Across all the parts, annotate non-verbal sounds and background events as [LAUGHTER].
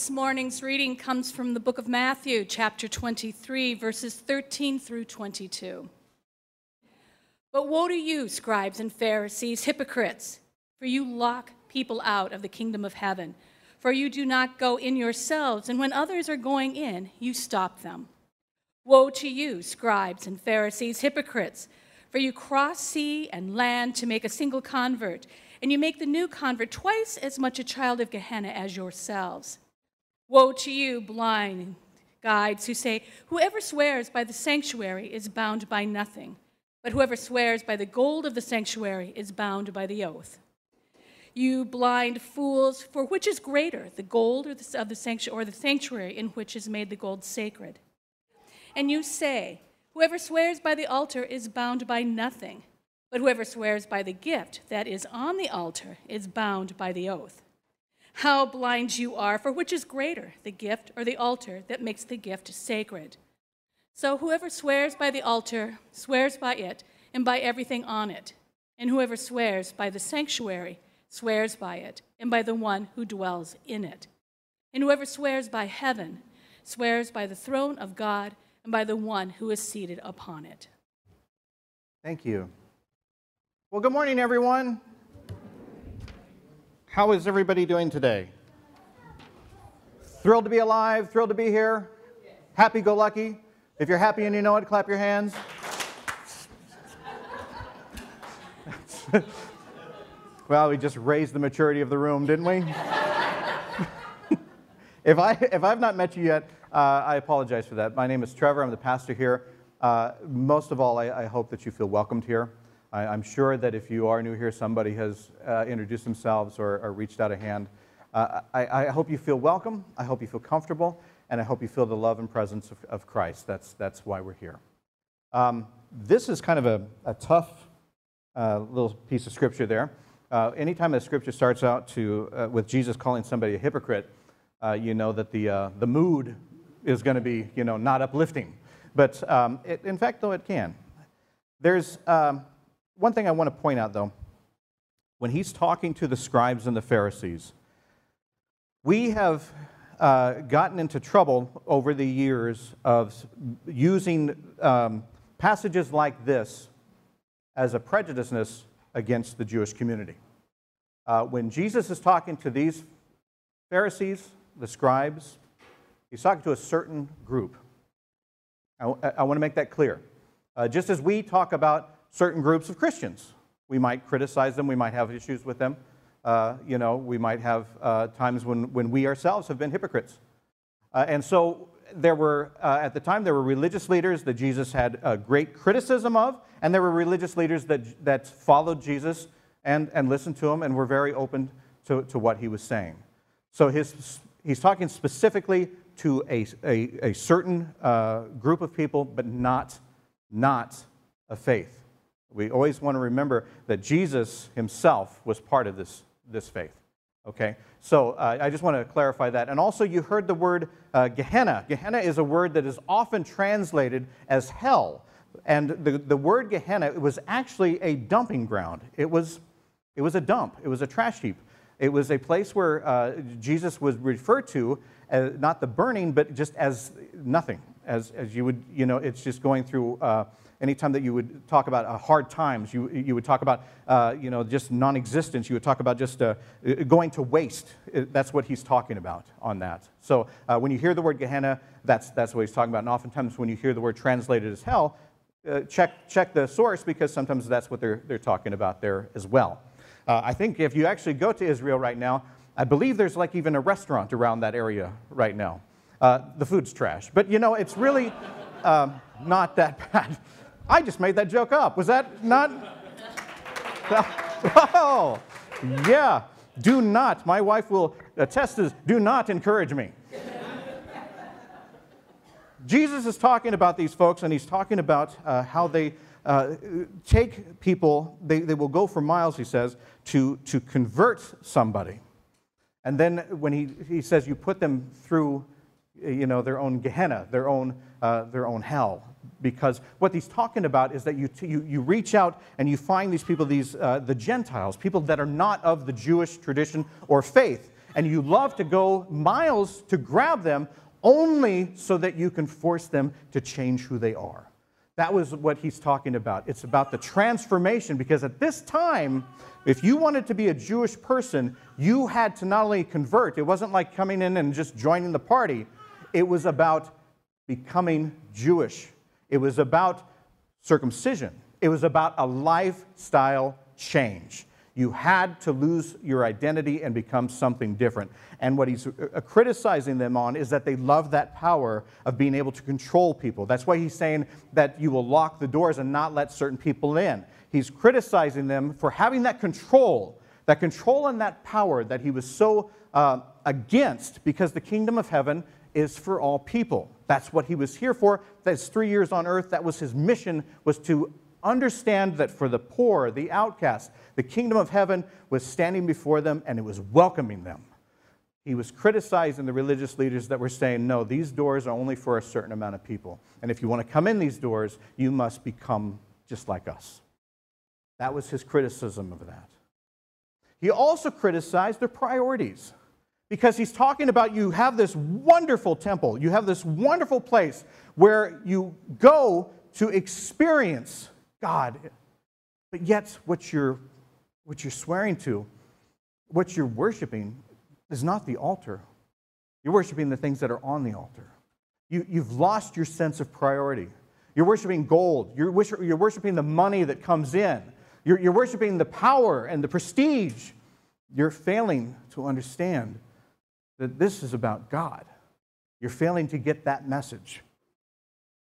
This morning's reading comes from the book of Matthew, chapter 23, verses 13 through 22. But woe to you, scribes and Pharisees, hypocrites, for you lock people out of the kingdom of heaven. For you do not go in yourselves, and when others are going in, you stop them. Woe to you, scribes and Pharisees, hypocrites, for you cross sea and land to make a single convert, and you make the new convert twice as much a child of Gehenna as yourselves. Woe to you, blind guides, who say, Whoever swears by the sanctuary is bound by nothing, but whoever swears by the gold of the sanctuary is bound by the oath. You blind fools, for which is greater, the gold or the, of the sanctuary, or the sanctuary in which is made the gold sacred? And you say, Whoever swears by the altar is bound by nothing, but whoever swears by the gift that is on the altar is bound by the oath. How blind you are, for which is greater, the gift or the altar that makes the gift sacred? So whoever swears by the altar swears by it and by everything on it. And whoever swears by the sanctuary swears by it and by the one who dwells in it. And whoever swears by heaven swears by the throne of God and by the one who is seated upon it. Thank you. Well, good morning, everyone. How is everybody doing today? Thrilled to be alive, thrilled to be here, happy go lucky. If you're happy and you know it, clap your hands. [LAUGHS] well, we just raised the maturity of the room, didn't we? [LAUGHS] if, I, if I've not met you yet, uh, I apologize for that. My name is Trevor, I'm the pastor here. Uh, most of all, I, I hope that you feel welcomed here. I, am sure that if you are new here, somebody has uh, introduced themselves or, or, reached out a hand. Uh, I, I, hope you feel welcome. I hope you feel comfortable. And I hope you feel the love and presence of, of Christ. That's, that's why we're here. Um, this is kind of a, a tough uh, little piece of scripture there. Uh, anytime a scripture starts out to, uh, with Jesus calling somebody a hypocrite, uh, you know that the, the mood is going to be you know, not uplifting. But um, it, in fact, though, it can. There's, um, one thing I want to point out, though, when he's talking to the scribes and the Pharisees, we have uh, gotten into trouble over the years of using um, passages like this as a prejudiceness against the Jewish community. Uh, when Jesus is talking to these Pharisees, the scribes, he's talking to a certain group. I, I want to make that clear. Uh, just as we talk about certain groups of Christians. We might criticize them, we might have issues with them. Uh, you know, we might have uh, times when, when we ourselves have been hypocrites. Uh, and so there were, uh, at the time, there were religious leaders that Jesus had great criticism of, and there were religious leaders that, that followed Jesus and, and listened to him and were very open to, to what he was saying. So his, he's talking specifically to a, a, a certain uh, group of people, but not, not a faith. We always want to remember that Jesus himself was part of this, this faith. Okay? So uh, I just want to clarify that. And also, you heard the word uh, Gehenna. Gehenna is a word that is often translated as hell. And the, the word Gehenna it was actually a dumping ground, it was, it was a dump, it was a trash heap. It was a place where uh, Jesus was referred to as not the burning, but just as nothing. As, as you would, you know, it's just going through uh, anytime that you would talk about uh, hard times, you, you would talk about, uh, you know, just non-existence. You would talk about just uh, going to waste. That's what he's talking about on that. So uh, when you hear the word Gehenna, that's, that's what he's talking about. And oftentimes when you hear the word translated as hell, uh, check, check the source because sometimes that's what they're, they're talking about there as well. Uh, I think if you actually go to Israel right now, I believe there's like even a restaurant around that area right now. the food's trash. But you know, it's really um, not that [LAUGHS] bad. I just made that joke up. Was that not? [LAUGHS] oh, yeah. Do not, my wife will attest this, do not encourage me. Jesus is talking about these folks, and he's talking about uh, how they uh, take people, they, they will go for miles, he says, to, to convert somebody. And then when he, he says you put them through you know, their own Gehenna, their own, uh, their own hell because what he's talking about is that you, you, you reach out and you find these people, these, uh, the Gentiles, people that are not of the Jewish tradition or faith, and you love to go miles to grab them only so that you can force them to change who they are. That was what he's talking about. It's about the transformation because at this time, if you wanted to be a Jewish person, you had to not only convert, it wasn't like coming in and just joining the party, it was about becoming Jewish. It was about circumcision. It was about a lifestyle change. You had to lose your identity and become something different. And what he's uh, uh, criticizing them on is that they love that power of being able to control people. That's why he's saying that you will lock the doors and not let certain people in. He's criticizing them for having that control, that control and that power that he was so uh, against because the kingdom of heaven is for all people. That's what he was here for. That's three years on earth. That was his mission, was to understand that for the poor, the outcast, the kingdom of heaven was standing before them and it was welcoming them. He was criticizing the religious leaders that were saying, no, these doors are only for a certain amount of people. And if you want to come in these doors, you must become just like us. That was his criticism of that. He also criticized their priorities because he's talking about you have this wonderful temple, you have this wonderful place where you go to experience God. But yet, what you're, what you're swearing to, what you're worshiping, is not the altar. You're worshiping the things that are on the altar. You, you've lost your sense of priority. You're worshiping gold. You're, you're worshiping the money that comes in. You're, you're worshiping the power and the prestige. You're failing to understand that this is about God. You're failing to get that message.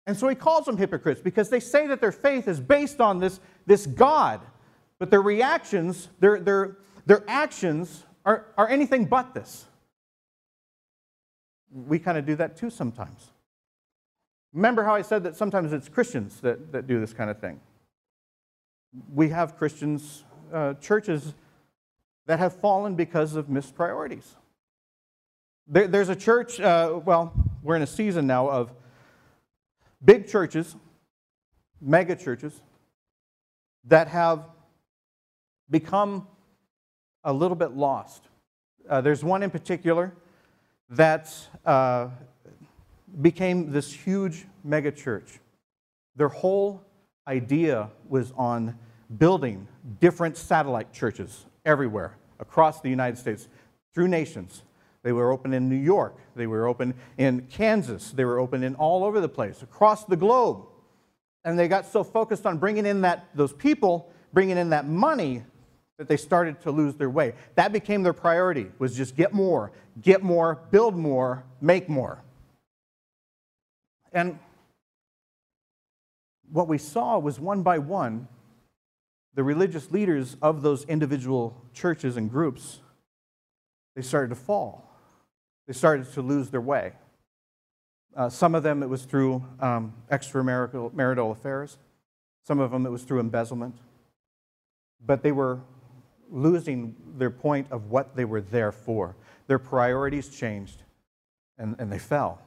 And so he calls them hypocrites because they say that their faith is based on this, this God, but their reactions, their, their, their actions are, are anything but this. We kind of do that too sometimes. Remember how I said that sometimes it's Christians that, that do this kind of thing? We have Christians, uh, churches that have fallen because of missed priorities. There, there's a church, uh, well, we're in a season now of big churches, mega churches, that have become a little bit lost. Uh, there's one in particular that uh, became this huge mega church. Their whole idea was on building different satellite churches everywhere across the United States through nations. They were open in New York. They were open in Kansas. They were open in all over the place, across the globe. And they got so focused on bringing in that, those people, bringing in that money, that they started to lose their way. That became their priority, was just get more, get more, build more, make more. And what we saw was one by one, the religious leaders of those individual churches and groups, they started to fall they started to lose their way. Uh, some of them it was through um, extramarital marital affairs, some of them it was through embezzlement. But they were losing their point of what they were there for. Their priorities changed and, and they fell.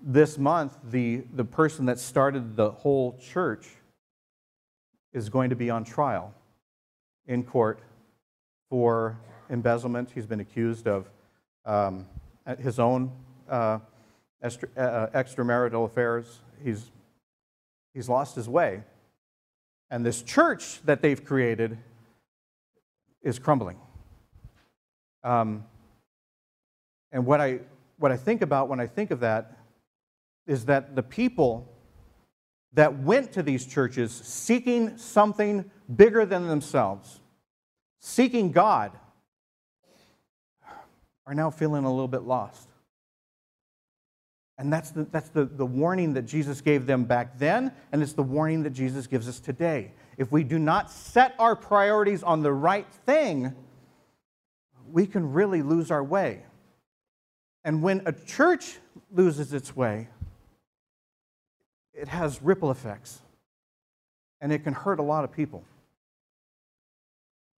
This month, the, the person that started the whole church is going to be on trial in court for embezzlement. He's been accused of um, his own uh, extra, uh, extramarital affairs. He's, he's lost his way. And this church that they've created is crumbling. Um, and what I, what I think about when I think of that is that the people that went to these churches seeking something bigger than themselves, seeking God, are now feeling a little bit lost. And that's, the, that's the, the warning that Jesus gave them back then, and it's the warning that Jesus gives us today. If we do not set our priorities on the right thing, we can really lose our way. And when a church loses its way, it has ripple effects, and it can hurt a lot of people.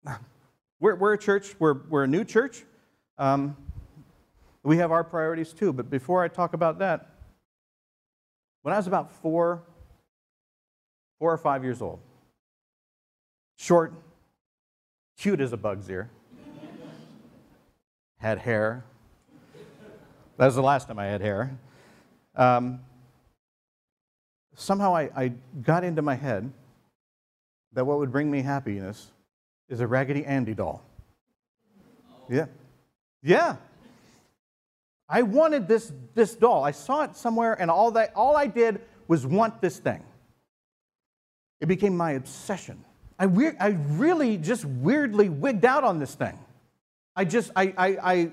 [LAUGHS] We're, we're a church, we're, we're a new church. Um, we have our priorities too, but before I talk about that, when I was about four, four or five years old, short, cute as a bug's ear, had hair. That was the last time I had hair. Um, somehow I, I got into my head that what would bring me happiness is a Raggedy Andy doll. Yeah. Yeah. I wanted this, this doll. I saw it somewhere, and all, that, all I did was want this thing. It became my obsession. I, weir- I really just weirdly wigged out on this thing. I just, I, I, I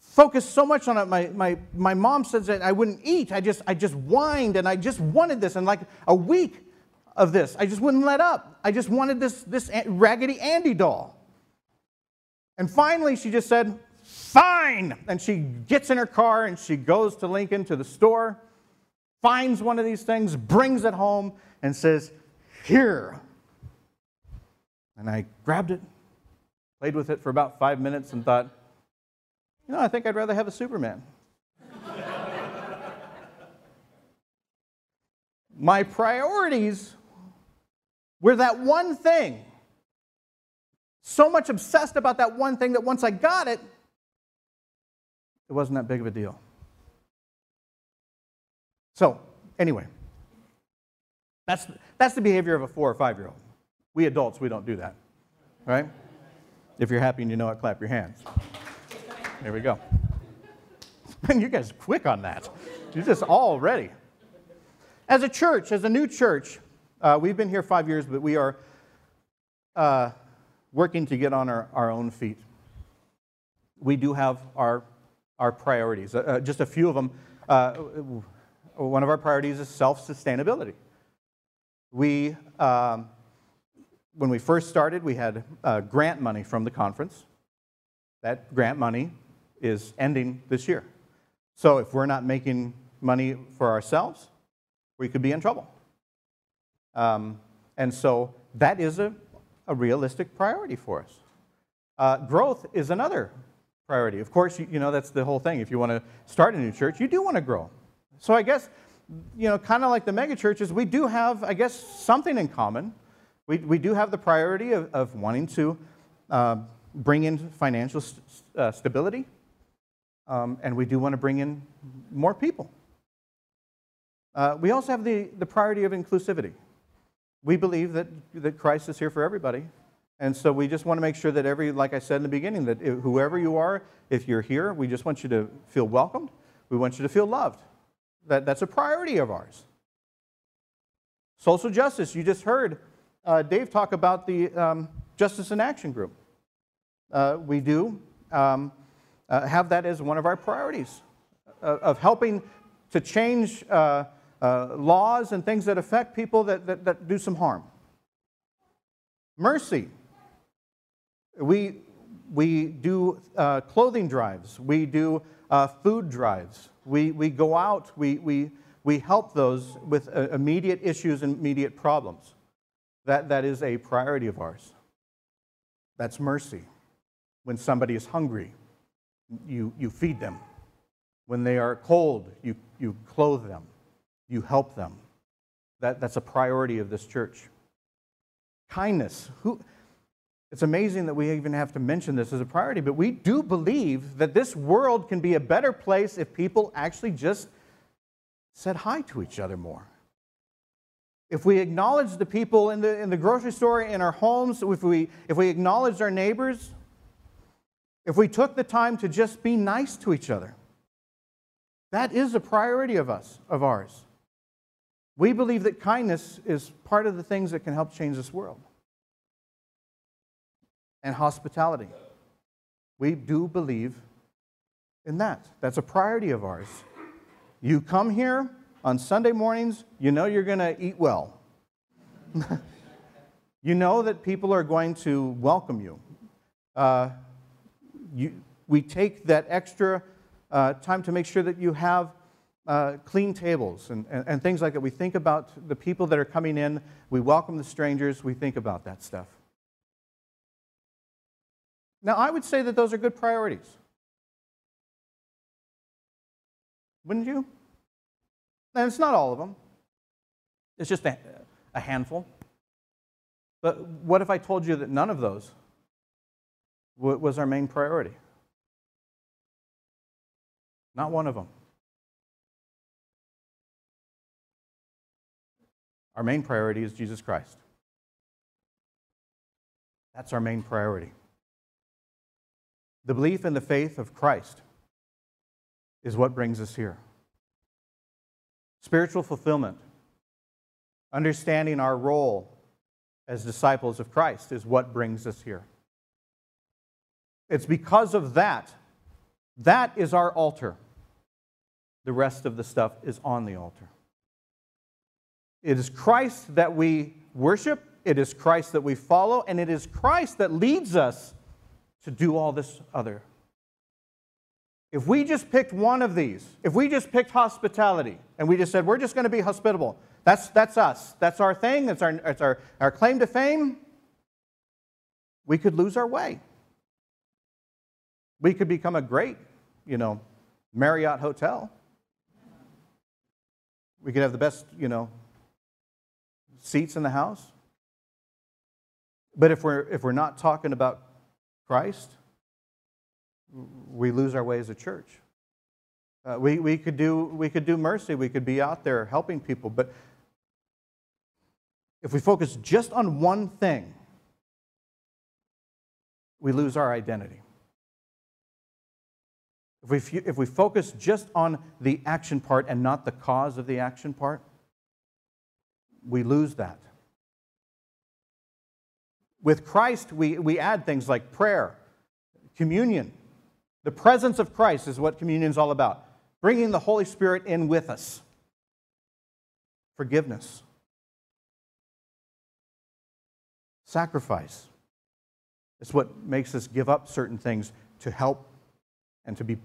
focused so much on it. My, my, my mom says that I wouldn't eat. I just, I just whined and I just wanted this. And like a week of this, I just wouldn't let up. I just wanted this, this Raggedy Andy doll. And finally, she just said, Fine. And she gets in her car and she goes to Lincoln to the store, finds one of these things, brings it home, and says, Here. And I grabbed it, played with it for about five minutes, and thought, you know, I think I'd rather have a Superman. [LAUGHS] My priorities were that one thing. So much obsessed about that one thing that once I got it, it wasn't that big of a deal. So, anyway, that's, that's the behavior of a four or five year old. We adults, we don't do that, right? If you're happy and you know it, clap your hands. There we go. And you guys quick on that. You're just all ready. As a church, as a new church, uh, we've been here five years, but we are uh, working to get on our, our own feet. We do have our, our priorities, uh, uh just a few of them. Uh, one of our priorities is self sustainability. We, um, when we first started, we had uh, grant money from the conference. That grant money is ending this year. So if we're not making money for ourselves, we could be in trouble. Um, and so that is a, a realistic priority for us. Uh, growth is another priority. Of course, you, you, know, that's the whole thing. If you want to start a new church, you do want to grow. So I guess, you know, kind of like the megachurches, we do have, I guess, something in common. We, we do have the priority of, of wanting to uh, bring in financial st- uh, stability, um, and we do want to bring in more people. Uh, we also have the, the priority of inclusivity. We believe that, that Christ is here for everybody. And so we just want to make sure that every, like I said in the beginning, that whoever you are, if you're here, we just want you to feel welcomed. We want you to feel loved. That, that's a priority of ours. Social justice, you just heard uh, Dave talk about the um, Justice in Action group. Uh, we do um, uh, have that as one of our priorities uh, of helping to change uh, laws and things that affect people that, that, that do some harm. Mercy. We, we do uh, clothing drives, we do uh, food drives, we, we go out, we, we, we help those with uh, immediate issues and immediate problems. That, that is a priority of ours. That's mercy. When somebody is hungry, you, you feed them. When they are cold, you, you clothe them you help them. That, that's a priority of this church. Kindness. Who, it's amazing that we even have to mention this as a priority, but we do believe that this world can be a better place if people actually just said hi to each other more. If we acknowledge the people in the, in the grocery store, in our homes, if we, if we acknowledge our neighbors, if we took the time to just be nice to each other, that is a priority of us, of ours. We believe that kindness is part of the things that can help change this world. And hospitality. We do believe in that. That's a priority of ours. You come here on Sunday mornings, you know you're going to eat well. [LAUGHS] you know that people are going to welcome you. Uh, you we take that extra uh, time to make sure that you have uh, clean tables and, and, and things like that. We think about the people that are coming in, we welcome the strangers, we think about that stuff. Now, I would say that those are good priorities. Wouldn't you? And it's not all of them, it's just a, a handful. But what if I told you that none of those was our main priority? Not one of them. Our main priority is Jesus Christ. That's our main priority. The belief in the faith of Christ is what brings us here. Spiritual fulfillment, understanding our role as disciples of Christ, is what brings us here. It's because of that. That is our altar. The rest of the stuff is on the altar. It is Christ that we worship, it is Christ that we follow, and it is Christ that leads us to do all this other. If we just picked one of these, if we just picked hospitality and we just said, we're just going to be hospitable, that's, that's us, that's our thing, that's, our, that's our, our claim to fame, we could lose our way. We could become a great, you know, Marriott hotel. We could have the best, you know, seats in the house. But if we're, if we're not talking about Christ, we lose our way as a church. Uh, we, we, could do, we could do mercy, we could be out there helping people, but if we focus just on one thing, we lose our identity. If we, if we focus just on the action part and not the cause of the action part, we lose that. With Christ, we, we add things like prayer, communion. The presence of Christ is what communion is all about. Bringing the Holy Spirit in with us. Forgiveness. Sacrifice. It's what makes us give up certain things to help and to be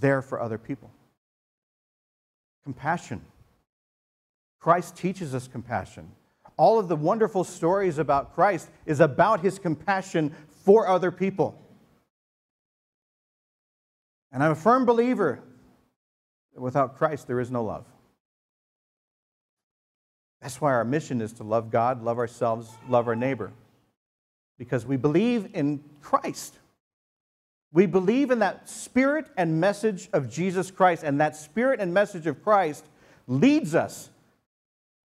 there for other people. Compassion. Christ teaches us compassion. All of the wonderful stories about Christ is about his compassion for other people. And I'm a firm believer that without Christ, there is no love. That's why our mission is to love God, love ourselves, love our neighbor, because we believe in Christ. We believe in that spirit and message of Jesus Christ, and that spirit and message of Christ leads us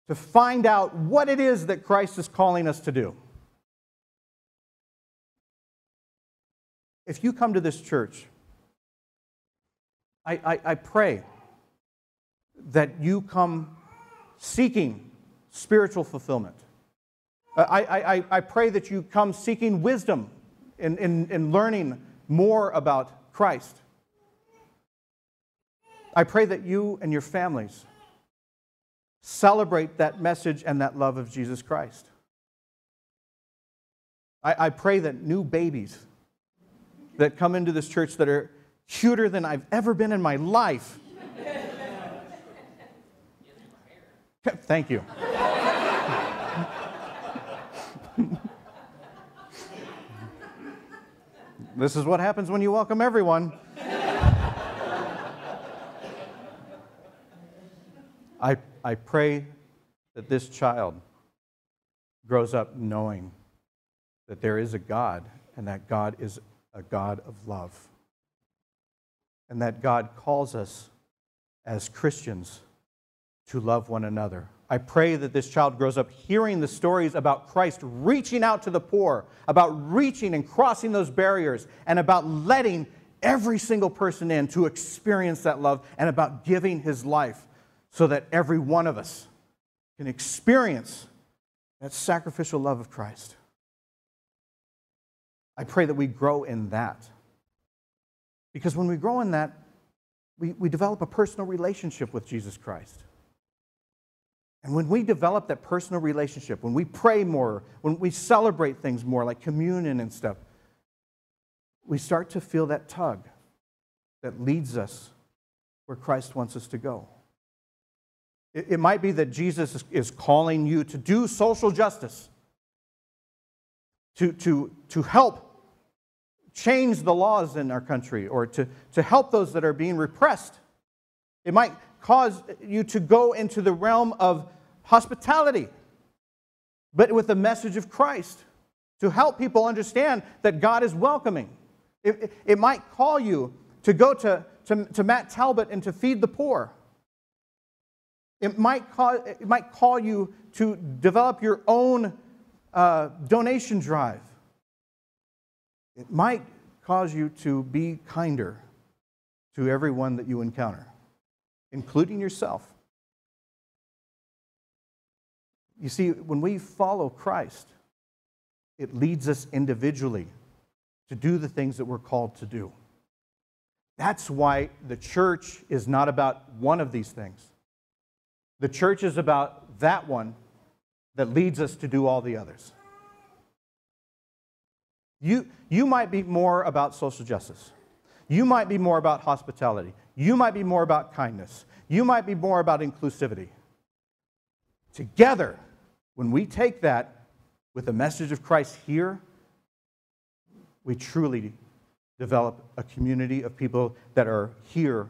to find out what it is that Christ is calling us to do. If you come to this church, I, I, I pray that you come seeking spiritual fulfillment. I, I, I pray that you come seeking wisdom in, in, in learning more about Christ. I pray that you and your families celebrate that message and that love of Jesus Christ. I, I pray that new babies that come into this church that are cuter than I've ever been in my life. [LAUGHS] Thank you. [LAUGHS] this is what happens when you welcome everyone. I I pray that this child grows up knowing that there is a God and that God is a God of love. And that God calls us as Christians to love one another. I pray that this child grows up hearing the stories about Christ reaching out to the poor, about reaching and crossing those barriers, and about letting every single person in to experience that love, and about giving his life so that every one of us can experience that sacrificial love of Christ. I pray that we grow in that. Because when we grow in that, we, we develop a personal relationship with Jesus Christ. And when we develop that personal relationship, when we pray more, when we celebrate things more, like communion and stuff, we start to feel that tug that leads us where Christ wants us to go. It, it might be that Jesus is, is calling you to do social justice, to, to, to help change the laws in our country, or to, to help those that are being repressed. It might cause you to go into the realm of hospitality, but with the message of Christ, to help people understand that God is welcoming. It, it might call you to go to, to, to Matt Talbot and to feed the poor. It might, call, it might call you to develop your own uh, donation drive. It might cause you to be kinder to everyone that you encounter, including yourself. You see, when we follow Christ, it leads us individually to do the things that we're called to do. That's why the church is not about one of these things. The church is about that one that leads us to do all the others. You, you might be more about social justice. You might be more about hospitality. You might be more about kindness. You might be more about inclusivity. Together, when we take that with the message of Christ here, we truly develop a community of people that are here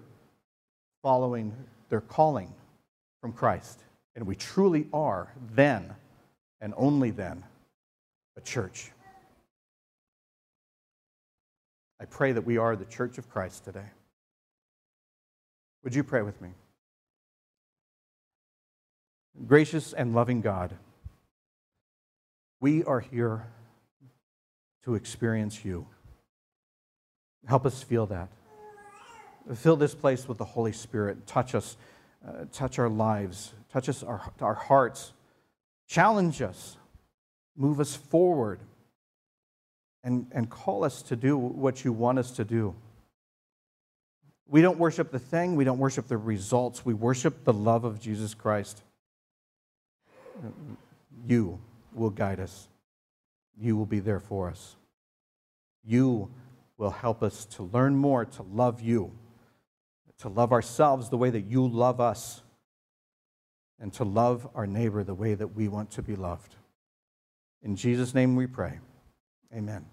following their calling from Christ. And we truly are then, and only then, a church. I pray that we are the church of Christ today. Would you pray with me? Gracious and loving God, we are here to experience you. Help us feel that. Fill this place with the Holy Spirit. Touch us, uh, touch our lives, touch us, our, our hearts. Challenge us, move us forward, and, and call us to do what you want us to do. We don't worship the thing, we don't worship the results, we worship the love of Jesus Christ. You will guide us. You will be there for us. You will help us to learn more to love you, to love ourselves the way that you love us, and to love our neighbor the way that we want to be loved. In Jesus' name we pray. Amen.